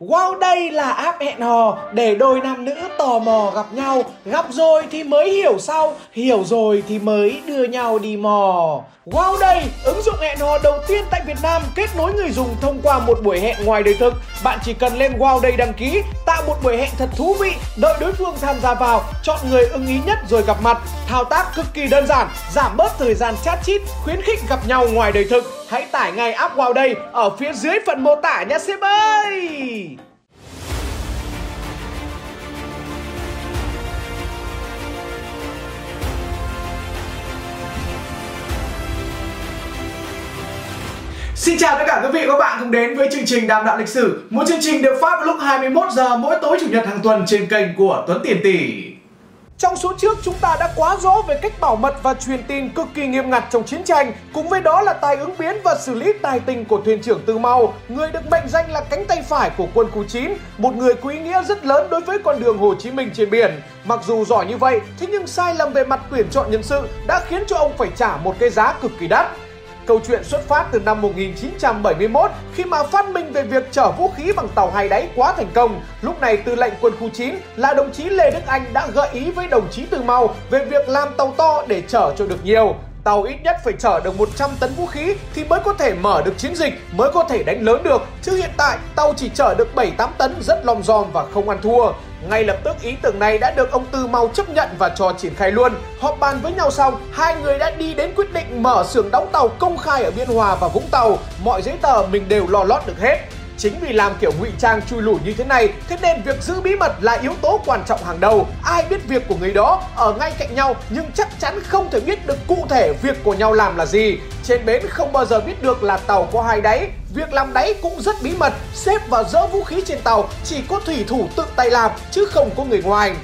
Wow đây là app hẹn hò để đôi nam nữ tò mò gặp nhau. Gặp rồi thì mới hiểu sau, hiểu rồi thì mới đưa nhau đi mò. Wow đây, ứng dụng hẹn hò đầu tiên tại Việt Nam kết nối người dùng thông qua một buổi hẹn ngoài đời thực. Bạn chỉ cần lên Wow đây đăng ký, tạo một buổi hẹn thật thú vị Đợi đối phương tham gia vào, chọn người ưng ý nhất rồi gặp mặt. Thao tác cực kỳ đơn giản, giảm bớt thời gian chat chít, khuyến khích gặp nhau ngoài đời thực. Hãy tải ngay app Wow đây ở phía dưới phần mô tả nhé, sếp ơi! Xin chào tất cả quý vị và các bạn cùng đến với chương trình Đàm đạo lịch sử, một chương trình được phát vào lúc 21 giờ mỗi tối chủ nhật hàng tuần trên kênh của Tuấn Tiền Tỷ. Trong số trước chúng ta đã quá rõ về cách bảo mật và truyền tin cực kỳ nghiêm ngặt trong chiến tranh, cùng với đó là tài ứng biến và xử lý tài tình của thuyền trưởng Tư Mau, người được mệnh danh là cánh tay phải của quân khu 9, một người có ý nghĩa rất lớn đối với con đường Hồ Chí Minh trên biển. Mặc dù giỏi như vậy, thế nhưng sai lầm về mặt tuyển chọn nhân sự đã khiến cho ông phải trả một cái giá cực kỳ đắt. Câu chuyện xuất phát từ năm 1971 khi mà phát minh về việc chở vũ khí bằng tàu hai đáy quá thành công. Lúc này, tư lệnh quân khu 9 là đồng chí Lê Đức Anh đã gợi ý với đồng chí Từ Mau về việc làm tàu to để chở cho được nhiều. Tàu ít nhất phải chở được 100 tấn vũ khí thì mới có thể mở được chiến dịch, mới có thể đánh lớn được. Chứ hiện tại tàu chỉ chở được 7-8 tấn rất lom giòn và không ăn thua. Ngay lập tức ý tưởng này đã được ông Tư Mau chấp nhận và cho triển khai luôn. Họp bàn với nhau xong, hai người đã đi đến quyết định mở xưởng đóng tàu công khai ở Biên Hòa và Vũng Tàu. Mọi giấy tờ mình đều lo lót được hết. Chính vì làm kiểu ngụy trang chui lủi như thế này, thế nên việc giữ bí mật là yếu tố quan trọng hàng đầu. Ai biết việc của người đó ở ngay cạnh nhau nhưng chắc chắn không thể biết được cụ thể việc của nhau làm là gì. Trên bến không bao giờ biết được là tàu có hai đáy, Việc làm đáy cũng rất bí mật, xếp và dỡ vũ khí trên tàu chỉ có thủy thủ tự tay làm chứ không có người ngoài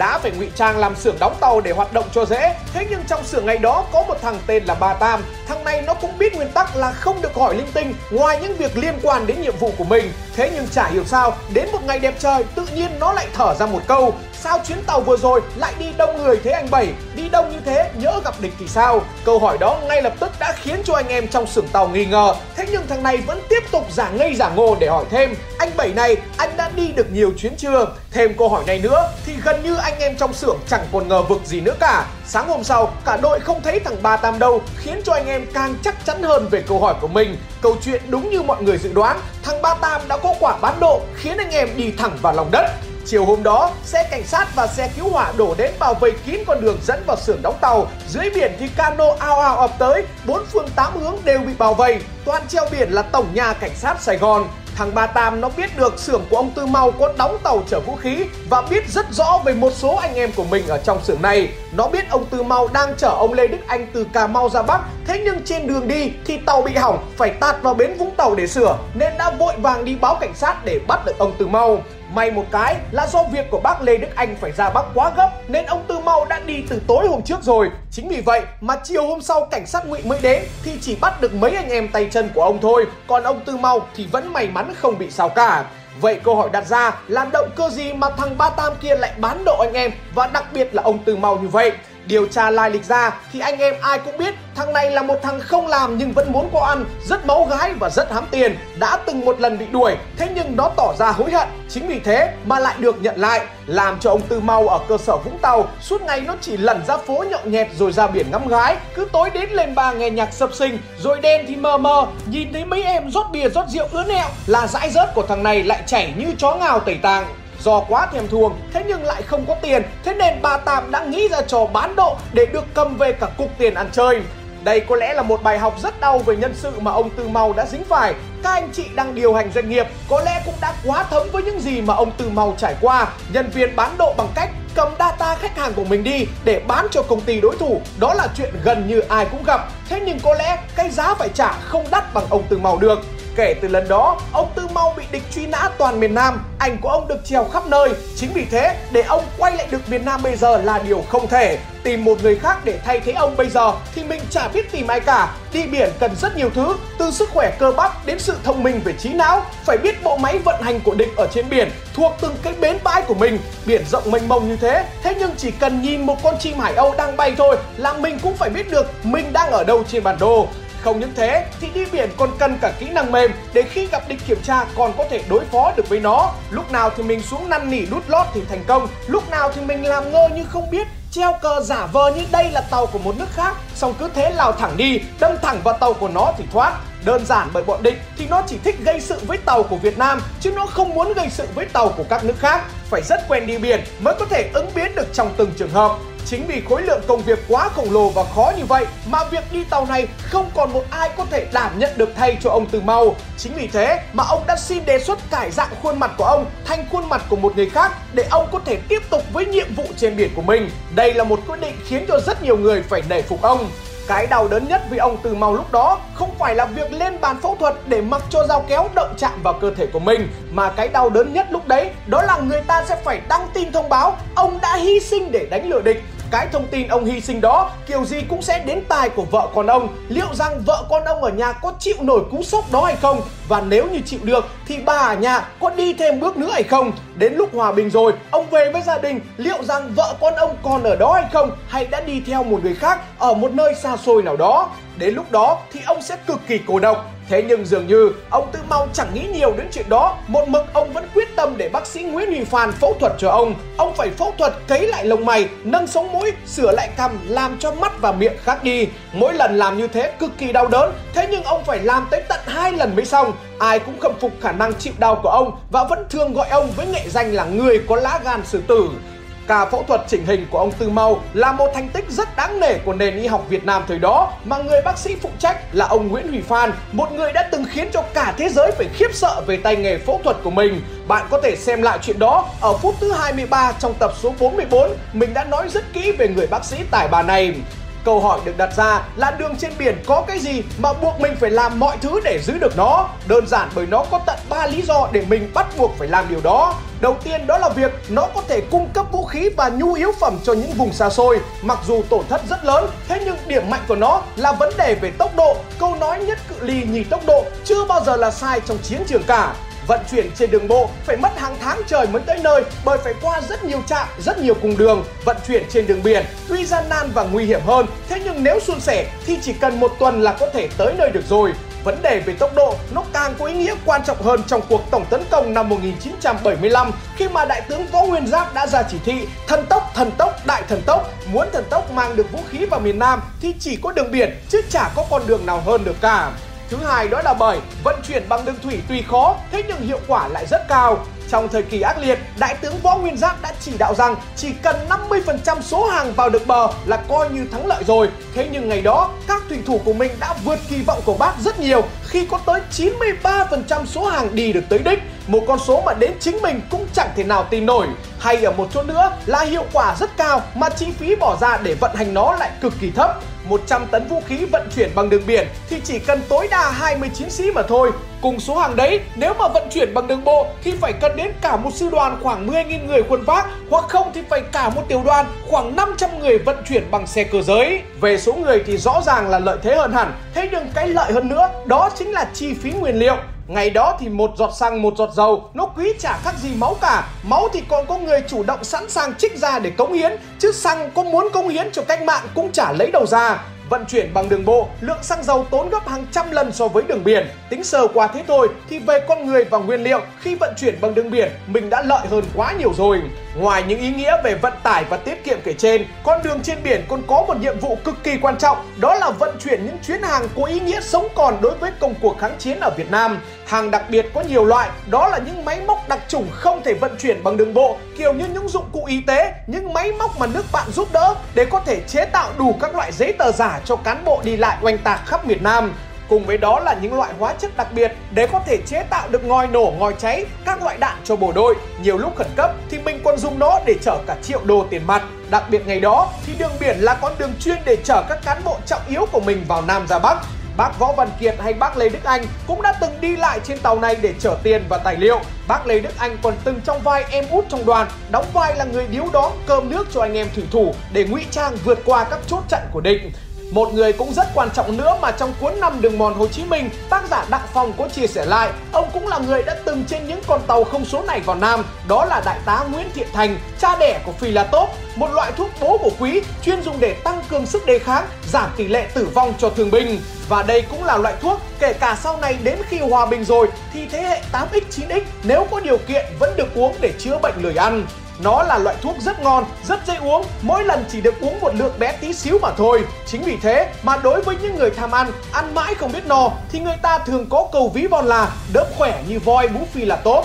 đã phải ngụy trang làm xưởng đóng tàu để hoạt động cho dễ. Thế nhưng trong xưởng ngày đó có một thằng tên là Ba Tam. Thằng này nó cũng biết nguyên tắc là không được hỏi linh tinh ngoài những việc liên quan đến nhiệm vụ của mình. Thế nhưng chả hiểu sao, đến một ngày đẹp trời tự nhiên nó lại thở ra một câu Sao chuyến tàu vừa rồi lại đi đông người thế anh Bảy? Đông như thế nhỡ gặp địch thì sao? Câu hỏi đó ngay lập tức đã khiến cho anh em trong xưởng tàu nghi ngờ. Thế nhưng thằng này vẫn tiếp tục giả ngây giả ngô để hỏi thêm. Anh Bảy này, anh đã đi được nhiều chuyến chưa? Thêm câu hỏi này nữa thì gần như anh em trong xưởng chẳng còn ngờ vực gì nữa cả. Sáng hôm sau, cả đội không thấy thằng Ba Tam đâu, khiến cho anh em càng chắc chắn hơn về câu hỏi của mình. Câu chuyện đúng như mọi người dự đoán, thằng Ba Tam đã có quả bán độ, khiến anh em đi thẳng vào lòng đất. Chiều hôm đó, xe cảnh sát và xe cứu hỏa đổ đến bảo vệ kín con đường dẫn vào xưởng đóng tàu. Dưới biển thì cano ao ao ập tới, bốn phương tám hướng đều bị bảo vệ. Toàn treo biển là tổng nhà cảnh sát Sài Gòn. Thằng Ba Tam nó biết được xưởng của ông Tư Mau có đóng tàu chở vũ khí và biết rất rõ về một số anh em của mình ở trong xưởng này. Nó biết ông Tư Mau đang chở ông Lê Đức Anh từ Cà Mau ra Bắc, thế nhưng trên đường đi thì tàu bị hỏng, phải tạt vào bến Vũng Tàu để sửa, nên đã vội vàng đi báo cảnh sát để bắt được ông Tư Mau. May một cái là do việc của bác Lê Đức Anh phải ra Bắc quá gấp nên ông Tư Mau đã đi từ tối hôm trước rồi. Chính vì vậy mà chiều hôm sau cảnh sát ngụy mới đến thì chỉ bắt được mấy anh em tay chân của ông thôi. Còn ông Tư Mau thì vẫn may mắn không bị sao cả. Vậy câu hỏi đặt ra là động cơ gì mà thằng Ba Tam kia lại bán độ anh em, và đặc biệt là ông Tư Mau như vậy? Điều tra lai lịch ra thì anh em ai cũng biết thằng này là một thằng không làm nhưng vẫn muốn có ăn, rất máu gái và rất hám tiền, đã từng một lần bị đuổi, thế nhưng nó tỏ ra hối hận. Chính vì thế mà lại được nhận lại, làm cho ông Tư Mau ở cơ sở Vũng Tàu suốt ngày nó chỉ lẩn ra phố nhậu nhẹt rồi ra biển ngắm gái, cứ tối đến lên ba nghe nhạc sập sinh, rồi đen thì mờ mờ, nhìn thấy mấy em rót bia rót rượu ứa nẹo là dãi rớt của thằng này lại chảy như chó ngào tẩy tàng do quá thèm thuồng, thế nhưng lại không có tiền thế nên bà tạm đã nghĩ ra trò bán độ để được cầm về cả cục tiền ăn chơi đây có lẽ là một bài học rất đau về nhân sự mà ông Tư Mau đã dính phải. Các anh chị đang điều hành doanh nghiệp, có lẽ cũng đã quá thấm với những gì mà ông Tư Mau trải qua. Nhân viên bán độ bằng cách cầm data khách hàng của mình đi để bán cho công ty đối thủ. Đó là chuyện gần như ai cũng gặp. Thế nhưng có lẽ cái giá phải trả không đắt bằng ông Tư Mau được. Kể từ lần đó, ông Tư Mau bị địch truy nã toàn miền Nam, ảnh của ông được treo khắp nơi. Chính vì thế, để ông quay lại được miền Nam bây giờ là điều không thể. Tìm một người khác để thay thế ông bây giờ thì mình chả biết tìm ai cả. Đi biển cần rất nhiều thứ, từ sức khỏe cơ bắp đến sự thông minh về trí não. Phải biết bộ máy vận hành của địch ở trên biển, thuộc từng cái bến bãi của mình. Biển rộng mênh mông như thế, thế nhưng chỉ cần nhìn một con chim hải âu đang bay thôi là mình cũng phải biết được mình đang ở đâu trên bản đồ. Không những thế thì đi biển còn cần cả kỹ năng mềm để khi gặp địch kiểm tra còn có thể đối phó được với nó. Lúc nào thì mình xuống năn nỉ đút lót thì thành công, lúc nào thì mình làm ngơ như không biết treo cờ giả vờ như đây là tàu của một nước khác xong cứ thế lao thẳng đi đâm thẳng vào tàu của nó thì thoát Đơn giản bởi bọn địch thì nó chỉ thích gây sự với tàu của Việt Nam chứ nó không muốn gây sự với tàu của các nước khác. Phải rất quen đi biển mới có thể ứng biến được trong từng trường hợp. Chính vì khối lượng công việc quá khổng lồ và khó như vậy mà việc đi tàu này không còn một ai có thể đảm nhận được thay cho ông Từ Mau. Chính vì thế mà ông đã xin đề xuất cải dạng khuôn mặt của ông thành khuôn mặt của một người khác để ông có thể tiếp tục với nhiệm vụ trên biển của mình. Đây là một quyết định khiến cho rất nhiều người phải nể phục ông. Cái đau đớn nhất vì ông Từ Mau lúc đó không phải là việc lên bàn phẫu thuật để mặc cho dao kéo động chạm vào cơ thể của mình, mà cái đau đớn nhất lúc đấy đó là người ta sẽ phải đăng tin thông báo ông đã hy sinh để đánh lừa địch cái thông tin ông hy sinh đó, kiểu gì cũng sẽ đến tai của vợ con ông. Liệu rằng vợ con ông ở nhà có chịu nổi cú sốc đó hay không? Và nếu như chịu được thì bà ở nhà có đi thêm bước nữa hay không? Đến lúc hòa bình rồi ông về với gia đình liệu rằng vợ con ông còn ở đó hay không? Hay đã đi theo một người khác ở một nơi xa xôi nào đó? Đến lúc đó thì ông sẽ cực kỳ cô độc. Thế nhưng dường như ông Tư Mau chẳng nghĩ nhiều đến chuyện đó. Một mực ông vẫn quyết tâm để bác sĩ Nguyễn Huy Phan phẫu thuật cho ông. Ông phải phẫu thuật cấy lại lông mày, nâng sống mũi, sửa lại cằm Làm cho mắt và miệng khác đi. Mỗi lần làm như thế cực kỳ đau đớn. Thế nhưng ông phải làm tới tận hai lần mới xong. Ai cũng khâm phục khả năng chịu đau của ông Và vẫn thường gọi ông với nghệ danh là người có lá gan xử tử Ca phẫu thuật chỉnh hình của ông Tư Mau là một thành tích rất đáng nể của nền y học Việt Nam thời đó mà người bác sĩ phụ trách là ông Nguyễn Huy Phan, một người đã từng khiến cho cả thế giới phải khiếp sợ về tay nghề phẫu thuật của mình. Bạn có thể xem lại chuyện đó ở phút thứ 23 trong tập số 44, mình đã nói rất kỹ về người bác sĩ tài bà này. Câu hỏi được đặt ra là đường trên biển có cái gì mà buộc mình phải làm mọi thứ để giữ được nó? Đơn giản bởi nó có tận 3 lý do để mình bắt buộc phải làm điều đó. Đầu tiên đó là việc nó có thể cung cấp vũ khí và nhu yếu phẩm cho những vùng xa xôi. Mặc dù tổn thất rất lớn, thế nhưng điểm mạnh của nó là vấn đề về tốc độ. Câu nói nhất cự ly nhì tốc độ chưa bao giờ là sai trong chiến trường cả vận chuyển trên đường bộ phải mất hàng tháng trời mới tới nơi bởi phải qua rất nhiều trạm, rất nhiều cung đường. Vận chuyển trên đường biển tuy gian nan và nguy hiểm hơn, thế nhưng nếu suôn sẻ thì chỉ cần một tuần là có thể tới nơi được rồi. Vấn đề về tốc độ nó càng có ý nghĩa quan trọng hơn trong cuộc tổng tấn công năm 1975 khi mà đại tướng Võ Nguyên Giáp đã ra chỉ thị thần tốc, thần tốc, đại thần tốc. Muốn thần tốc mang được vũ khí vào miền Nam thì chỉ có đường biển chứ chả có con đường nào hơn được cả. Thứ hai đó là bởi vận chuyển bằng đường thủy tuy khó, thế nhưng hiệu quả lại rất cao. Trong thời kỳ ác liệt, Đại tướng Võ Nguyên Giáp đã chỉ đạo rằng chỉ cần 50% số hàng vào được bờ là coi như thắng lợi rồi. Thế nhưng ngày đó, các thủy thủ của mình đã vượt kỳ vọng của bác rất nhiều khi có tới 93% số hàng đi được tới đích. Một con số mà đến chính mình cũng chẳng thể nào tin nổi. Hay ở một chỗ nữa là hiệu quả rất cao mà chi phí bỏ ra để vận hành nó lại cực kỳ thấp. 100 tấn vũ khí vận chuyển bằng đường biển thì chỉ cần tối đa 20 chiến sĩ mà thôi. Cùng số hàng đấy, nếu mà vận chuyển bằng đường bộ thì phải cần đến cả một sư đoàn khoảng 10.000 người khuân vác hoặc không thì phải cả một tiểu đoàn khoảng 500 người vận chuyển bằng xe cơ giới. Về số người thì rõ ràng là lợi thế hơn hẳn, thế nhưng cái lợi hơn nữa đó chính là chi phí nguyên liệu. Ngày đó thì một giọt xăng một giọt dầu Nó quý chả khác gì máu cả Máu thì còn có người chủ động sẵn sàng trích ra để cống hiến Chứ xăng có muốn cống hiến cho cách mạng cũng chả lấy đầu ra Vận chuyển bằng đường bộ, lượng xăng dầu tốn gấp hàng trăm lần so với đường biển. Tính sơ qua thế thôi thì về con người và nguyên liệu khi vận chuyển bằng đường biển mình đã lợi hơn quá nhiều rồi. Ngoài những ý nghĩa về vận tải và tiết kiệm kể trên, con đường trên biển còn có một nhiệm vụ cực kỳ quan trọng, đó là vận chuyển những chuyến hàng có ý nghĩa sống còn đối với công cuộc kháng chiến ở Việt Nam. Hàng đặc biệt có nhiều loại, đó là những máy móc đặc trùng không thể vận chuyển bằng đường bộ, kiểu như những dụng cụ y tế, những máy móc mà nước bạn giúp đỡ để có thể chế tạo đủ các loại giấy tờ giả cho cán bộ đi lại oanh tạc khắp miền Nam. Cùng với đó là những loại hóa chất đặc biệt để có thể chế tạo được ngòi nổ, ngòi cháy, các loại đạn cho bộ đội. Nhiều lúc khẩn cấp thì mình còn dùng nó để chở cả triệu đô tiền mặt. Đặc biệt ngày đó thì đường biển là con đường chuyên để chở các cán bộ trọng yếu của mình vào Nam ra Bắc. Bác Võ Văn Kiệt hay bác Lê Đức Anh cũng đã từng đi lại trên tàu này để chở tiền và tài liệu. Bác Lê Đức Anh còn từng trong vai em út trong đoàn, đóng vai là người điếu đón cơm nước cho anh em thủy thủ để ngụy trang vượt qua các chốt chặn của địch. Một người cũng rất quan trọng nữa mà trong cuốn năm đường mòn Hồ Chí Minh, tác giả Đặng Phong có chia sẻ lại, ông cũng là người đã từng trên những con tàu không số này vào Nam, đó là đại tá Nguyễn Thiện Thành, cha đẻ của Phi La Tốp, một loại thuốc bố của quý chuyên dùng để tăng cường sức đề kháng, giảm tỷ lệ tử vong cho thương binh. Và đây cũng là loại thuốc kể cả sau này đến khi hòa bình rồi thì thế hệ 8X, 9X nếu có điều kiện vẫn được uống để chữa bệnh lười ăn. Nó là loại thuốc rất ngon, rất dễ uống, mỗi lần chỉ được uống một lượng bé tí xíu mà thôi. Chính vì thế mà đối với những người tham ăn, ăn mãi không biết no thì người ta thường có cầu ví von là đỡ khỏe như voi bú phi là tốt.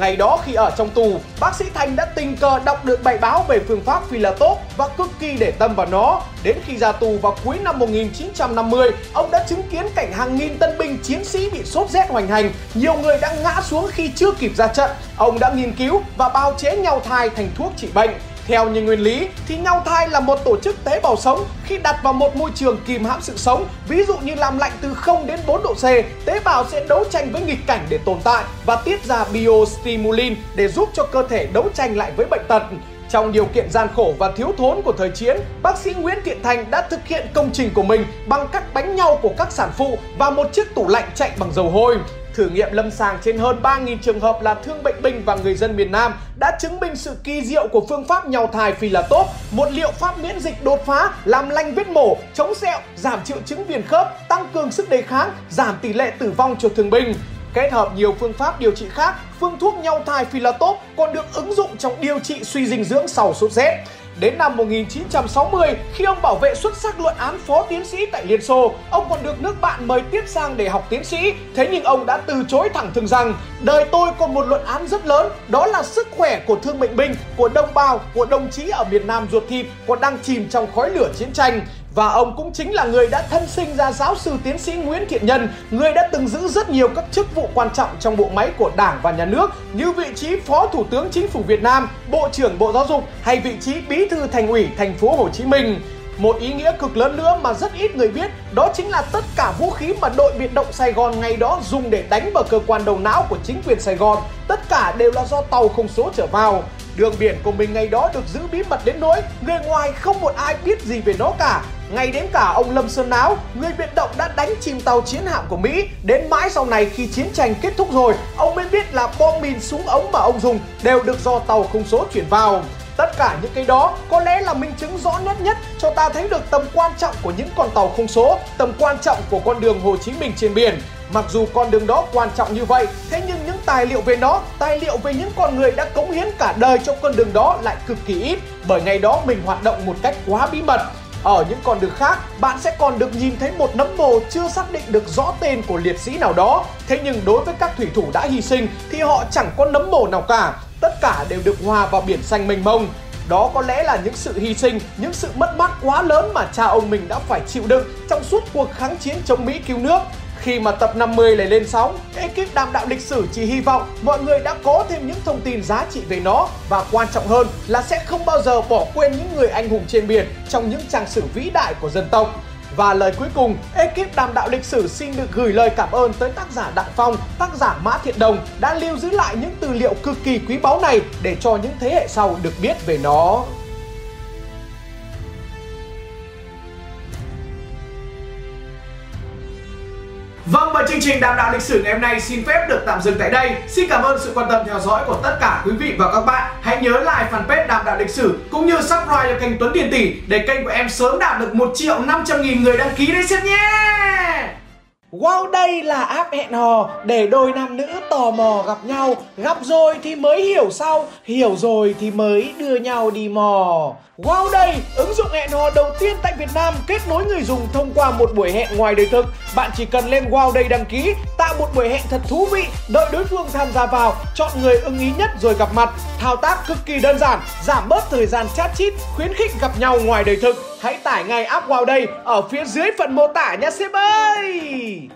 Ngày đó khi ở trong tù, bác sĩ Thanh đã tình cờ đọc được bài báo về phương pháp phi là tốt và cực kỳ để tâm vào nó. Đến khi ra tù vào cuối năm 1950, ông đã chứng kiến cảnh hàng nghìn tân binh chiến sĩ bị sốt rét hoành hành. Nhiều người đã ngã xuống khi chưa kịp ra trận. Ông đã nghiên cứu và bào chế nhau thai thành thuốc trị bệnh. Theo như nguyên lý thì nhau thai là một tổ chức tế bào sống khi đặt vào một môi trường kìm hãm sự sống, ví dụ như làm lạnh từ 0 đến 4 độ C, tế bào sẽ đấu tranh với nghịch cảnh để tồn tại và tiết ra biostimulin để giúp cho cơ thể đấu tranh lại với bệnh tật. Trong điều kiện gian khổ và thiếu thốn của thời chiến, bác sĩ Nguyễn Thiện Thành đã thực hiện công trình của mình bằng các bánh nhau của các sản phụ và một chiếc tủ lạnh chạy bằng dầu hôi. Thử nghiệm lâm sàng trên hơn 3.000 trường hợp là thương bệnh binh và người dân miền Nam đã chứng minh sự kỳ diệu của phương pháp nhau thai phi là tốt, một liệu pháp miễn dịch đột phá, làm lành vết mổ, chống sẹo, giảm triệu chứng viền khớp, tăng cường sức đề kháng, giảm tỷ lệ tử vong cho thương binh. Kết hợp nhiều phương pháp điều trị khác, phương thuốc nhau thai phi là tốt còn được ứng dụng trong điều trị suy dinh dưỡng sau sốt rét. Đến năm 1960, khi ông bảo vệ xuất sắc luận án phó tiến sĩ tại Liên Xô, ông còn được nước bạn mời tiếp sang để học tiến sĩ. Thế nhưng ông đã từ chối thẳng thừng rằng, đời tôi còn một luận án rất lớn, đó là sức khỏe của thương bệnh binh, của đồng bào, của đồng chí ở miền Nam ruột thịt còn đang chìm trong khói lửa chiến tranh. Và ông cũng chính là người đã thân sinh ra giáo sư tiến sĩ Nguyễn Thiện Nhân, người đã từng giữ rất nhiều các chức vụ quan trọng trong bộ máy của Đảng và Nhà nước như vị trí Phó Thủ tướng Chính phủ Việt Nam, Bộ trưởng Bộ Giáo dục hay vị trí Bí thư Thành ủy Thành phố Hồ Chí Minh. Một ý nghĩa cực lớn nữa mà rất ít người biết đó chính là tất cả vũ khí mà đội biệt động Sài Gòn ngày đó dùng để đánh vào cơ quan đầu não của chính quyền Sài Gòn tất cả đều là do tàu không số trở vào. Đường biển của mình ngày đó được giữ bí mật đến nỗi người ngoài không một ai biết gì về nó cả ngay đến cả ông Lâm Sơn Áo, người biệt động đã đánh chìm tàu chiến hạm của Mỹ. Đến mãi sau này khi chiến tranh kết thúc rồi, ông mới biết là bom mìn súng ống mà ông dùng đều được do tàu không số chuyển vào. Tất cả những cái đó có lẽ là minh chứng rõ nét nhất cho ta thấy được tầm quan trọng của những con tàu không số, tầm quan trọng của con đường Hồ Chí Minh trên biển. Mặc dù con đường đó quan trọng như vậy, thế nhưng tài liệu về nó, tài liệu về những con người đã cống hiến cả đời cho con đường đó lại cực kỳ ít, bởi ngày đó mình hoạt động một cách quá bí mật. Ở những con đường khác, bạn sẽ còn được nhìn thấy một nấm mồ chưa xác định được rõ tên của liệt sĩ nào đó. Thế nhưng đối với các thủy thủ đã hy sinh thì họ chẳng có nấm mồ nào cả. Tất cả đều được hòa vào biển xanh mênh mông. Đó có lẽ là những sự hy sinh, những sự mất mát quá lớn mà cha ông mình đã phải chịu đựng trong suốt cuộc kháng chiến chống Mỹ cứu nước. Khi mà tập 50 lại lên sóng, ekip đàm đạo lịch sử chỉ hy vọng mọi người đã có thêm những thông tin giá trị về nó và quan trọng hơn là sẽ không bao giờ bỏ quên những người anh hùng trên biển trong những trang sử vĩ đại của dân tộc. Và lời cuối cùng, ekip đàm đạo lịch sử xin được gửi lời cảm ơn tới tác giả Đặng Phong, tác giả Mã Thiện Đồng đã lưu giữ lại những tư liệu cực kỳ quý báu này để cho những thế hệ sau được biết về nó. Vâng và chương trình đàm đạo lịch sử ngày hôm nay xin phép được tạm dừng tại đây. Xin cảm ơn sự quan tâm theo dõi của tất cả quý vị và các bạn. Hãy nhớ like fanpage đàm đạo lịch sử cũng như subscribe cho kênh Tuấn Tiền Tỷ để kênh của em sớm đạt được 1 triệu 500 nghìn người đăng ký đấy xem nhé. Wow đây là app hẹn hò để đôi nam nữ tò mò gặp nhau. Gặp rồi thì mới hiểu sau Hiểu rồi thì mới đưa nhau đi mò. Wow đây, ứng dụng hẹn hò đầu tiên tại Việt Nam kết nối người dùng thông qua một buổi hẹn ngoài đời thực. Bạn chỉ cần lên Wow đây đăng ký, tạo một buổi hẹn thật thú vị Đợi đối phương tham gia vào, chọn người ưng ý nhất rồi gặp mặt. Thao tác cực kỳ đơn giản, giảm bớt thời gian chat chít, khuyến khích gặp nhau ngoài đời thực. Hãy tải ngay app Wow đây ở phía dưới phần mô tả nha, sếp ơi!